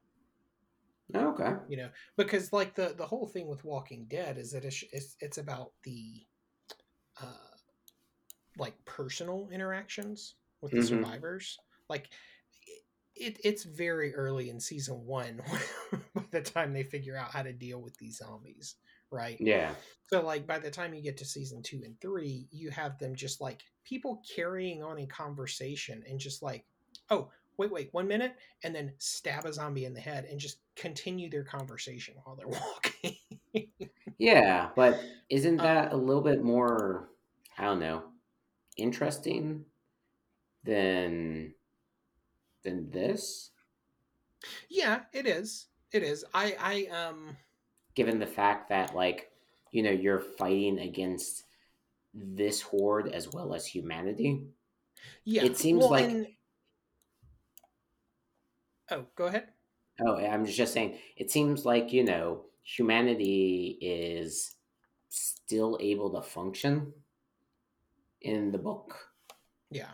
[SPEAKER 2] Okay.
[SPEAKER 1] You know, because like the the whole thing with Walking Dead is that it's it's, it's about the uh like personal interactions with the mm-hmm. survivors. Like it, it's very early in season one by the time they figure out how to deal with these zombies right?
[SPEAKER 2] Yeah.
[SPEAKER 1] So like by the time you get to season 2 and 3, you have them just like people carrying on a conversation and just like, "Oh, wait, wait, 1 minute," and then stab a zombie in the head and just continue their conversation while they're walking.
[SPEAKER 2] yeah, but isn't that um, a little bit more I don't know, interesting than than this?
[SPEAKER 1] Yeah, it is. It is. I I um
[SPEAKER 2] given the fact that like you know you're fighting against this horde as well as humanity
[SPEAKER 1] yeah
[SPEAKER 2] it seems well, like and...
[SPEAKER 1] oh go ahead
[SPEAKER 2] oh i'm just saying it seems like you know humanity is still able to function in the book
[SPEAKER 1] yeah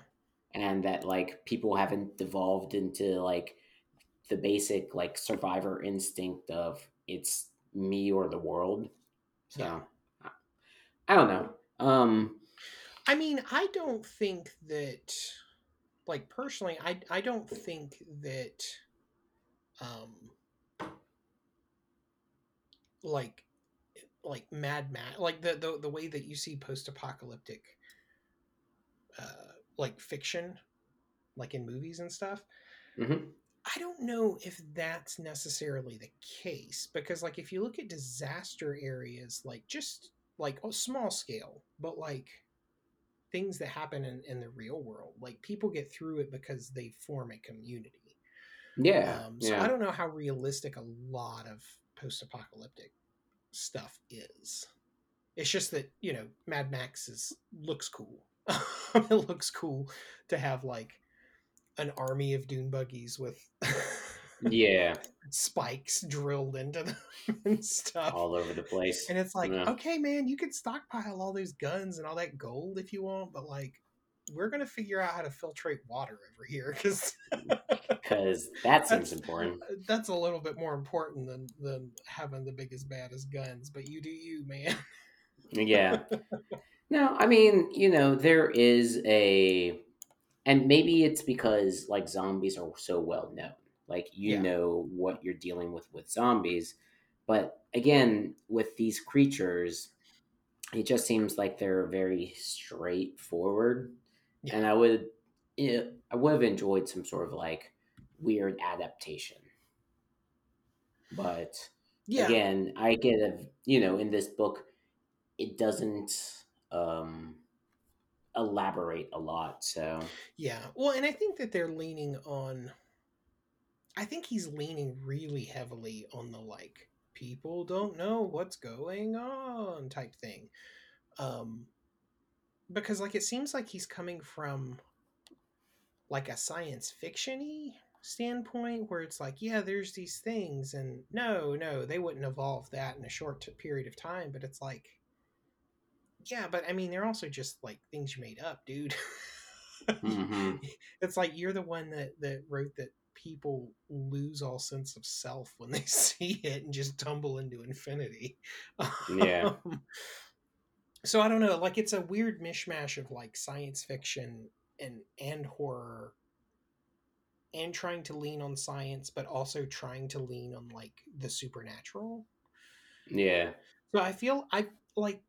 [SPEAKER 2] and that like people haven't devolved into like the basic like survivor instinct of it's me or the world. So
[SPEAKER 1] Yeah.
[SPEAKER 2] I, I don't know. Um
[SPEAKER 1] I mean, I don't think that, like personally, I I don't think that, um, like, like Mad Max, like the the the way that you see post apocalyptic, uh, like fiction, like in movies and stuff.
[SPEAKER 2] mhm.
[SPEAKER 1] I don't know if that's necessarily the case because, like, if you look at disaster areas, like just like oh, small scale, but like things that happen in, in the real world, like people get through it because they form a community.
[SPEAKER 2] yeah.
[SPEAKER 1] Um, so
[SPEAKER 2] yeah.
[SPEAKER 1] I don't know how realistic a lot of post apocalyptic stuff is. It's just that, you know, Mad Max is looks cool. it looks cool to have like an army of dune buggies with
[SPEAKER 2] yeah.
[SPEAKER 1] spikes drilled into them and stuff.
[SPEAKER 2] All over the place.
[SPEAKER 1] And it's like,
[SPEAKER 2] Yeah.
[SPEAKER 1] okay, man, you can stockpile all those guns and all that gold if you want, but like, we're gonna figure out how to filtrate water over here because
[SPEAKER 2] Because that seems
[SPEAKER 1] That's-
[SPEAKER 2] important.
[SPEAKER 1] that's a little bit more important than than having the biggest baddest guns. But you do you, man.
[SPEAKER 2] Yeah. No, I mean, you know, there is a and maybe it's because like zombies are so well known. Like you
[SPEAKER 1] Yeah.
[SPEAKER 2] know what you're dealing with with zombies. But again, with these creatures, it just seems like they're very straightforward.
[SPEAKER 1] Yeah.
[SPEAKER 2] And I would yeah, I would have enjoyed some sort of like weird adaptation. But
[SPEAKER 1] Yeah,
[SPEAKER 2] again i get a you know in this book it doesn't um elaborate a lot so
[SPEAKER 1] yeah. Well, and I think that they're leaning on. I think he's leaning really heavily on the like people don't know what's going on type thing. Um, because like it seems like he's coming from like a science fiction-y standpoint where it's like yeah there's these things and no no they wouldn't evolve that in a short t- period of time but it's like yeah but i mean they're also just like things you made up dude
[SPEAKER 2] Mhm.
[SPEAKER 1] it's like you're the one that that wrote that people lose all sense of self when they see it and just tumble into infinity.
[SPEAKER 2] Yeah.
[SPEAKER 1] Um, so i don't know like it's a weird mishmash of like science fiction and and horror and trying to lean on science but also trying to lean on like the supernatural.
[SPEAKER 2] Yeah.
[SPEAKER 1] So i feel i like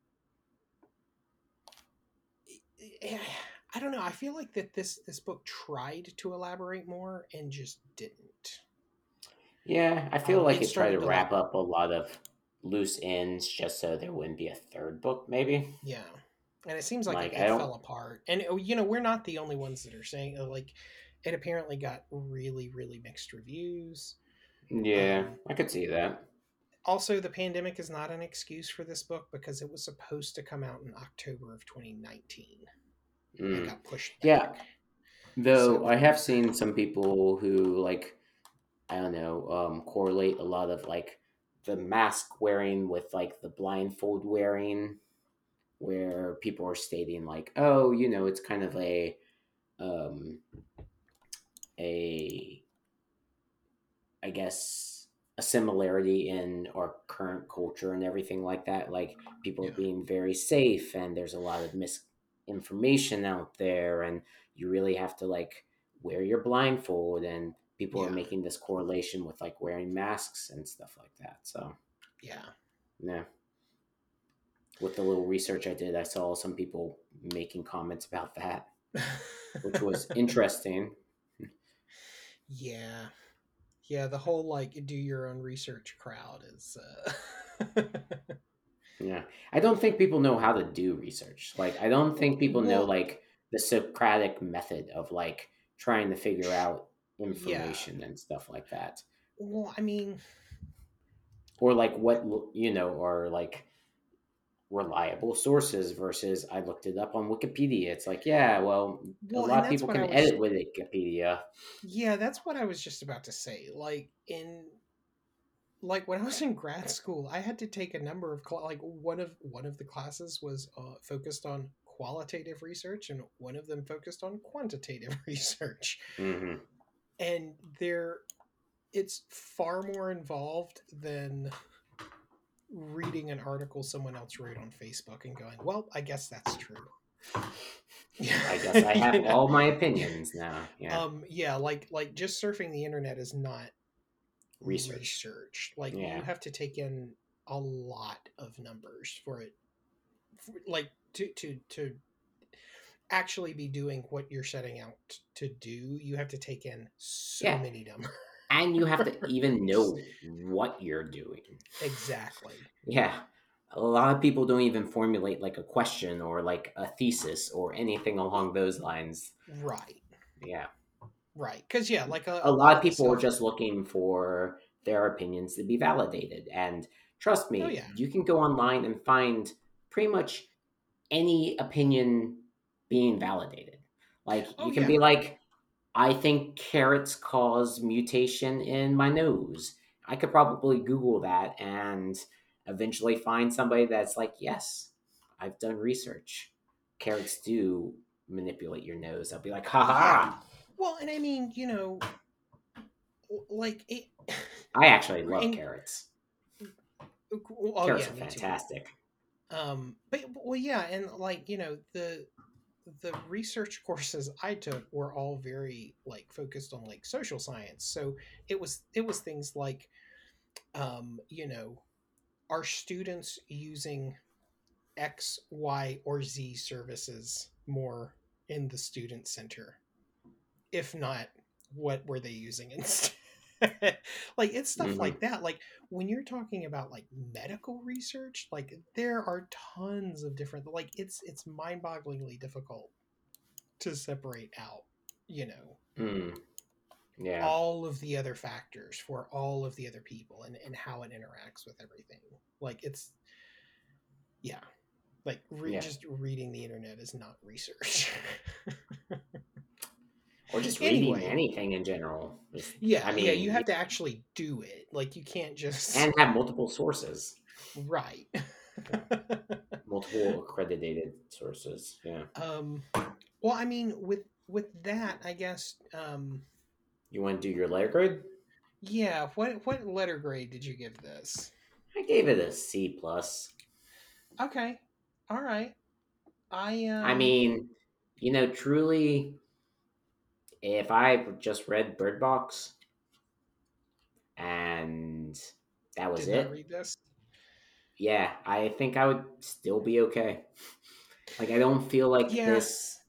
[SPEAKER 1] i don't know i feel like that this this book tried to elaborate more and just didn't.
[SPEAKER 2] Yeah i feel
[SPEAKER 1] Um,
[SPEAKER 2] like
[SPEAKER 1] it
[SPEAKER 2] it tried to wrap up a lot of loose ends just so there wouldn't be a third book maybe.
[SPEAKER 1] Yeah and it seems like,
[SPEAKER 2] Like,
[SPEAKER 1] it, it fell apart. And oh, you know we're not the only ones that are saying uh, like it apparently got really really mixed reviews.
[SPEAKER 2] Yeah
[SPEAKER 1] Um,
[SPEAKER 2] i could see that.
[SPEAKER 1] also the pandemic is not an excuse for this book because it was supposed to come out in october of 2019
[SPEAKER 2] Mm.
[SPEAKER 1] got pushed
[SPEAKER 2] Yeah. Though
[SPEAKER 1] So-
[SPEAKER 2] I have seen some people who like I don't know, um, correlate a lot of like the mask wearing with like the blindfold wearing, where people are stating like, oh, you know, it's kind of a um a I guess a similarity in our current culture and everything like that. Like people
[SPEAKER 1] Yeah.
[SPEAKER 2] being very safe and there's a lot of misinformation out there and you really have to like wear your blindfold and people are making this correlation with like wearing masks and stuff like that. So
[SPEAKER 1] yeah
[SPEAKER 2] yeah. With the little research I did, I saw some people making comments about that, which was interesting.
[SPEAKER 1] yeah yeah the whole like do your own research crowd is uh
[SPEAKER 2] Yeah. I don't think people know how to do research. Like I don't think people know like the Socratic method of like trying to figure out information and stuff like that.
[SPEAKER 1] well i mean
[SPEAKER 2] Or like what you know are like reliable sources versus I looked it up on Wikipedia. It's like, yeah, well,
[SPEAKER 1] Well,
[SPEAKER 2] a lot of people can
[SPEAKER 1] was-
[SPEAKER 2] edit with Wikipedia.
[SPEAKER 1] Yeah, that's what I was just about to say. Like in like when I was in grad school, I had to take a number of cl- like one of one of the classes was uh, focused on qualitative research and one of them focused on quantitative research.
[SPEAKER 2] hmm
[SPEAKER 1] And there it's far more involved than reading an article someone else wrote on Facebook and going, "Well, I guess that's true."
[SPEAKER 2] I guess I have
[SPEAKER 1] know?
[SPEAKER 2] all my opinions now. Yeah.
[SPEAKER 1] Um, yeah, like like just surfing the internet is not
[SPEAKER 2] Research.
[SPEAKER 1] research. Like
[SPEAKER 2] Yeah.
[SPEAKER 1] you have to take in a lot of numbers for it, for, like to to to actually be doing what you're setting out to do. You have to take in so
[SPEAKER 2] Yeah.
[SPEAKER 1] many numbers.
[SPEAKER 2] and you have to even know what you're doing.
[SPEAKER 1] exactly.
[SPEAKER 2] Yeah. A lot of people don't even formulate like a question or like a thesis or anything along those lines.
[SPEAKER 1] Right.
[SPEAKER 2] Yeah.
[SPEAKER 1] Right. Because yeah, like a,
[SPEAKER 2] A lot of people are just looking for their opinions to be validated. And trust oh, me,
[SPEAKER 1] Oh, yeah.
[SPEAKER 2] you can go online and find pretty much any opinion being validated. Like oh, you
[SPEAKER 1] Oh,
[SPEAKER 2] can
[SPEAKER 1] yeah.
[SPEAKER 2] be like, I think carrots cause mutation in my nose. I could probably Google that and eventually find somebody that's like, yes, I've done research. Carrots do manipulate your nose. I'll be like, ha ha.
[SPEAKER 1] Well, and I mean, you know, like it.
[SPEAKER 2] I actually love
[SPEAKER 1] And-
[SPEAKER 2] carrots.
[SPEAKER 1] Oh
[SPEAKER 2] carrots
[SPEAKER 1] yeah,
[SPEAKER 2] are fantastic.
[SPEAKER 1] Um, but well, yeah, and like you know the the research courses I took were all very like focused on like social science. So it was it was things like, um, you know, are students using X, Y, or Z services more in the student center? If not, what were they using instead? like it's stuff
[SPEAKER 2] Mhm.
[SPEAKER 1] like that. Like when you're talking about like medical research, like there are tons of different like it's it's mind-bogglingly difficult to separate out, you know,
[SPEAKER 2] Mm. Yeah.
[SPEAKER 1] all of the other factors for all of the other people and, and how it interacts with everything. Like it's yeah. Like re-
[SPEAKER 2] Yeah.
[SPEAKER 1] just reading the internet is not research.
[SPEAKER 2] or just
[SPEAKER 1] Anyway.
[SPEAKER 2] reading anything in general. Just-
[SPEAKER 1] yeah,
[SPEAKER 2] I
[SPEAKER 1] yeah, you have to actually do it. Like you can't just
[SPEAKER 2] and have multiple sources,
[SPEAKER 1] right.
[SPEAKER 2] multiple accredited sources. Yeah.
[SPEAKER 1] um well, I mean with with that, I guess um
[SPEAKER 2] You want to do your letter grade?
[SPEAKER 1] yeah, what what letter grade did you give this?
[SPEAKER 2] I gave it a C plus.
[SPEAKER 1] Okay. All right. I um,
[SPEAKER 2] I mean, you know, truly, if I just read Bird Box and that was
[SPEAKER 1] did
[SPEAKER 2] it,
[SPEAKER 1] read this.
[SPEAKER 2] yeah, I think I would still be okay. Like, I don't feel like
[SPEAKER 1] Yeah.
[SPEAKER 2] this,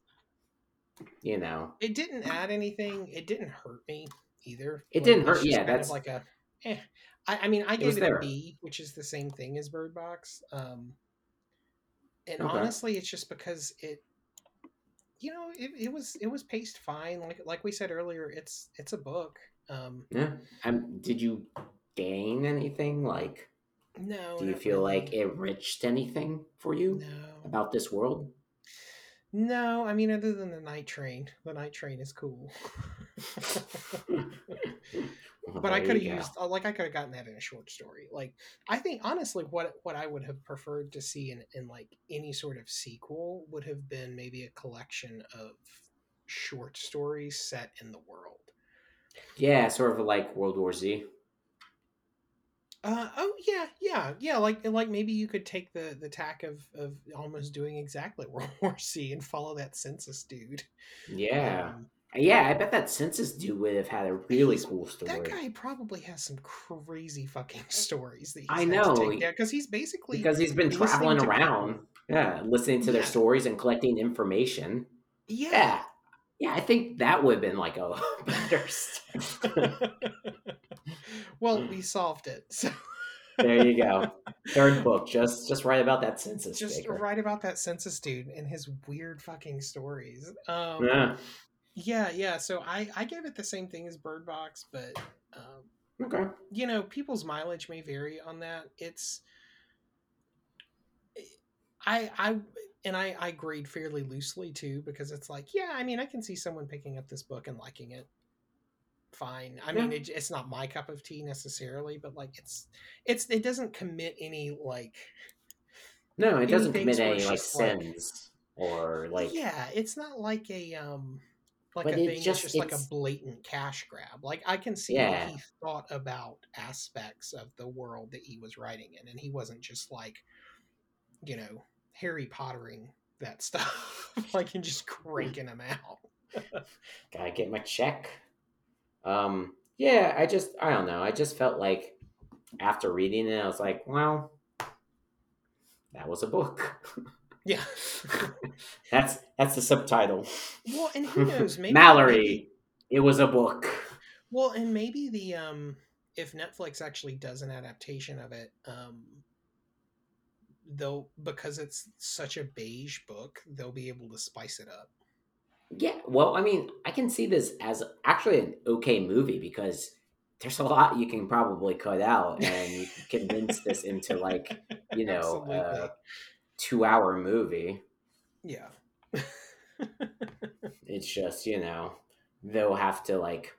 [SPEAKER 2] you know.
[SPEAKER 1] It didn't add anything. It didn't hurt me either.
[SPEAKER 2] It didn't hurt- yeah, that's-
[SPEAKER 1] like a. Eh. I, I mean, I gave
[SPEAKER 2] was
[SPEAKER 1] it, a B, which is the same thing as Bird Box. Um, and
[SPEAKER 2] Okay.
[SPEAKER 1] honestly, it's just because it, you know, it, it was it was paced fine. Like like we said earlier, it's it's a book. Um,
[SPEAKER 2] Yeah. Um, did you gain anything? Like,
[SPEAKER 1] no.
[SPEAKER 2] do you feel
[SPEAKER 1] really.
[SPEAKER 2] like it enriched anything for you
[SPEAKER 1] No.
[SPEAKER 2] about this world?
[SPEAKER 1] No, I mean other than the night train. The night train is cool.
[SPEAKER 2] Well,
[SPEAKER 1] but I could have
[SPEAKER 2] go.
[SPEAKER 1] used uh, like I could have gotten that in a short story. Like I think honestly what what I would have preferred to see in, in like any sort of sequel would have been maybe a collection of short stories set in the world.
[SPEAKER 2] Yeah, sort of like World War Z.
[SPEAKER 1] Uh, oh yeah, yeah, yeah. Like like maybe you could take the the tack of of almost doing exactly World War Z and follow that census dude.
[SPEAKER 2] Yeah.
[SPEAKER 1] Um,
[SPEAKER 2] Yeah, I bet that census dude would have had a really
[SPEAKER 1] He's-
[SPEAKER 2] cool story.
[SPEAKER 1] That guy probably has some crazy fucking stories that he's
[SPEAKER 2] I know,
[SPEAKER 1] take
[SPEAKER 2] he-
[SPEAKER 1] down because he's basically
[SPEAKER 2] because he's been traveling around. Yeah, listening to their stories and collecting information.
[SPEAKER 1] yeah.
[SPEAKER 2] Yeah. Yeah, I think that would have been like a better.
[SPEAKER 1] well, we solved it. So
[SPEAKER 2] there you go. Third book, just just write about that census
[SPEAKER 1] just write about that census dude and his weird fucking stories. Um,
[SPEAKER 2] Yeah.
[SPEAKER 1] Yeah, yeah. So I I gave it the same thing as Bird Box, but um,
[SPEAKER 2] Okay.
[SPEAKER 1] you know, people's mileage may vary on that. It's I I and I I grade fairly loosely too because it's like, yeah, I mean, I can see someone picking up this book and liking it. Fine. I mean, it, it's not my cup of tea necessarily, but like it's it's it doesn't commit any like
[SPEAKER 2] No, it doesn't commit any like
[SPEAKER 1] just like-
[SPEAKER 2] sins. or like
[SPEAKER 1] yeah, it's not like a um like
[SPEAKER 2] But
[SPEAKER 1] a thing
[SPEAKER 2] just-
[SPEAKER 1] just like a blatant cash grab. Like I can see
[SPEAKER 2] Yeah.
[SPEAKER 1] he thought about aspects of the world that he was writing in, and he wasn't just like, you know, Harry Pottering that stuff, like and just cranking them out.
[SPEAKER 2] gotta get my check. Um, yeah, I just I don't know. I just felt like after reading it, I was like, well, that was a book.
[SPEAKER 1] Yeah.
[SPEAKER 2] that's that's the subtitle.
[SPEAKER 1] well, and who knows? Maybe
[SPEAKER 2] Malorie, it was a book.
[SPEAKER 1] Well, and maybe the um if Netflix actually does an adaptation of it, um they'll because it's such a beige book, they'll be able to spice it up.
[SPEAKER 2] Yeah, well, I mean, I can see this as actually an okay movie because there's a lot you can probably cut out and you can condense this into like you know
[SPEAKER 1] Absolutely.
[SPEAKER 2] Two hour movie.
[SPEAKER 1] yeah.
[SPEAKER 2] It's just, you know, they'll have to like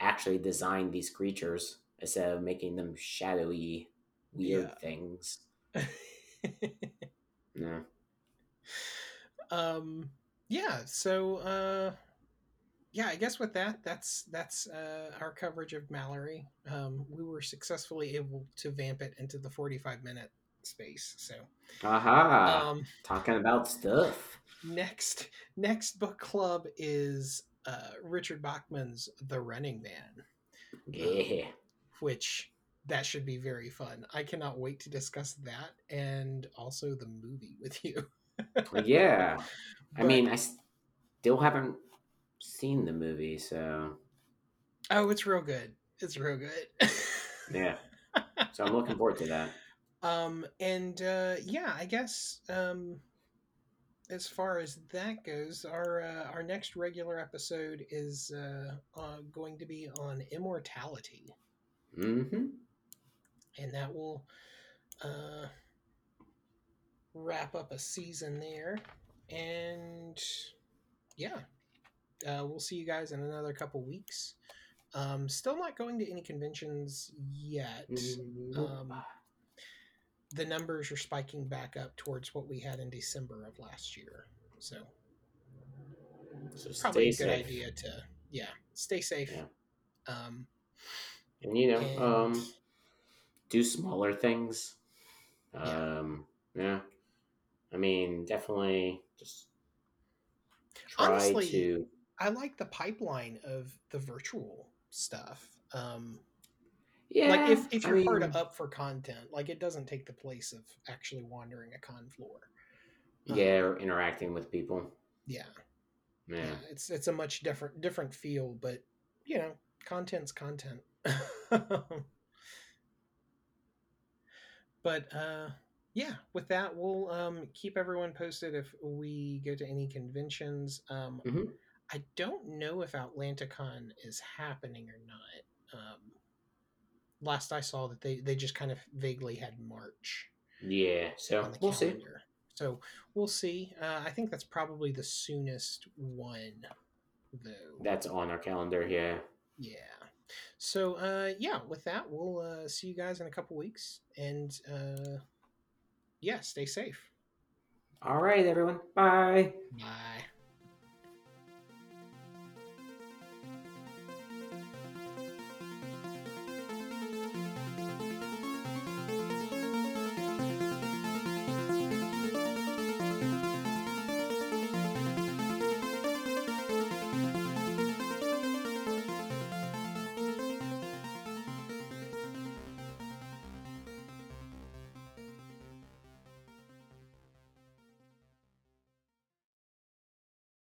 [SPEAKER 2] actually design these creatures instead of making them shadowy, weird
[SPEAKER 1] Yeah.
[SPEAKER 2] things. Yeah.
[SPEAKER 1] um yeah, so uh yeah, I guess with that, that's that's uh, our coverage of Malorie. Um, we were successfully able to vamp it into the forty-five minute space. So,
[SPEAKER 2] Aha!
[SPEAKER 1] um,
[SPEAKER 2] Talking about stuff.
[SPEAKER 1] next next book club is uh, Richard Bachman's The Running Man,
[SPEAKER 2] Yeah.
[SPEAKER 1] which that should be very fun. I cannot wait to discuss that and also the movie with you.
[SPEAKER 2] Yeah. I mean, I still haven't seen the movie, so
[SPEAKER 1] oh, it's real good. It's real good.
[SPEAKER 2] yeah. So I'm looking forward to that.
[SPEAKER 1] Um, and uh, yeah, I guess um, as far as that goes, our uh, our next regular episode is uh, uh, going to be on immortality.
[SPEAKER 2] Mm-hmm.
[SPEAKER 1] and that will uh, wrap up a season there. And yeah, uh, we'll see you guys in another couple weeks. Um, still not going to any conventions yet. Um, the numbers are spiking back up towards what we had in December of last year. So
[SPEAKER 2] so
[SPEAKER 1] probably
[SPEAKER 2] stay
[SPEAKER 1] a good
[SPEAKER 2] safe.
[SPEAKER 1] idea to yeah stay safe.
[SPEAKER 2] Yeah.
[SPEAKER 1] Um,
[SPEAKER 2] And you know,
[SPEAKER 1] and-
[SPEAKER 2] um, do smaller things.
[SPEAKER 1] Yeah.
[SPEAKER 2] Um, yeah. I mean, definitely just try
[SPEAKER 1] Honestly,
[SPEAKER 2] to.
[SPEAKER 1] I like the pipeline of the virtual stuff. Um,
[SPEAKER 2] Yeah.
[SPEAKER 1] like if, if you're hard
[SPEAKER 2] mean,
[SPEAKER 1] up for content like it doesn't take the place of actually wandering a con floor Um,
[SPEAKER 2] Yeah, or interacting with people.
[SPEAKER 1] yeah,
[SPEAKER 2] Yeah.
[SPEAKER 1] yeah it's it's a much different different feel but you know content's content but uh yeah with that we'll um keep everyone posted if we go to any conventions um
[SPEAKER 2] Mhm.
[SPEAKER 1] i don't know if atlanticon is happening or not um last i saw that they they just kind of vaguely had march
[SPEAKER 2] Yeah. So we'll see.
[SPEAKER 1] So we'll see. Uh, I think that's probably the soonest one, though.
[SPEAKER 2] That's on our calendar. Yeah.
[SPEAKER 1] Yeah. So uh, yeah, with that, we'll uh, see you guys in a couple weeks, and uh, yeah, stay safe.
[SPEAKER 2] All right, everyone. Bye.
[SPEAKER 1] Bye.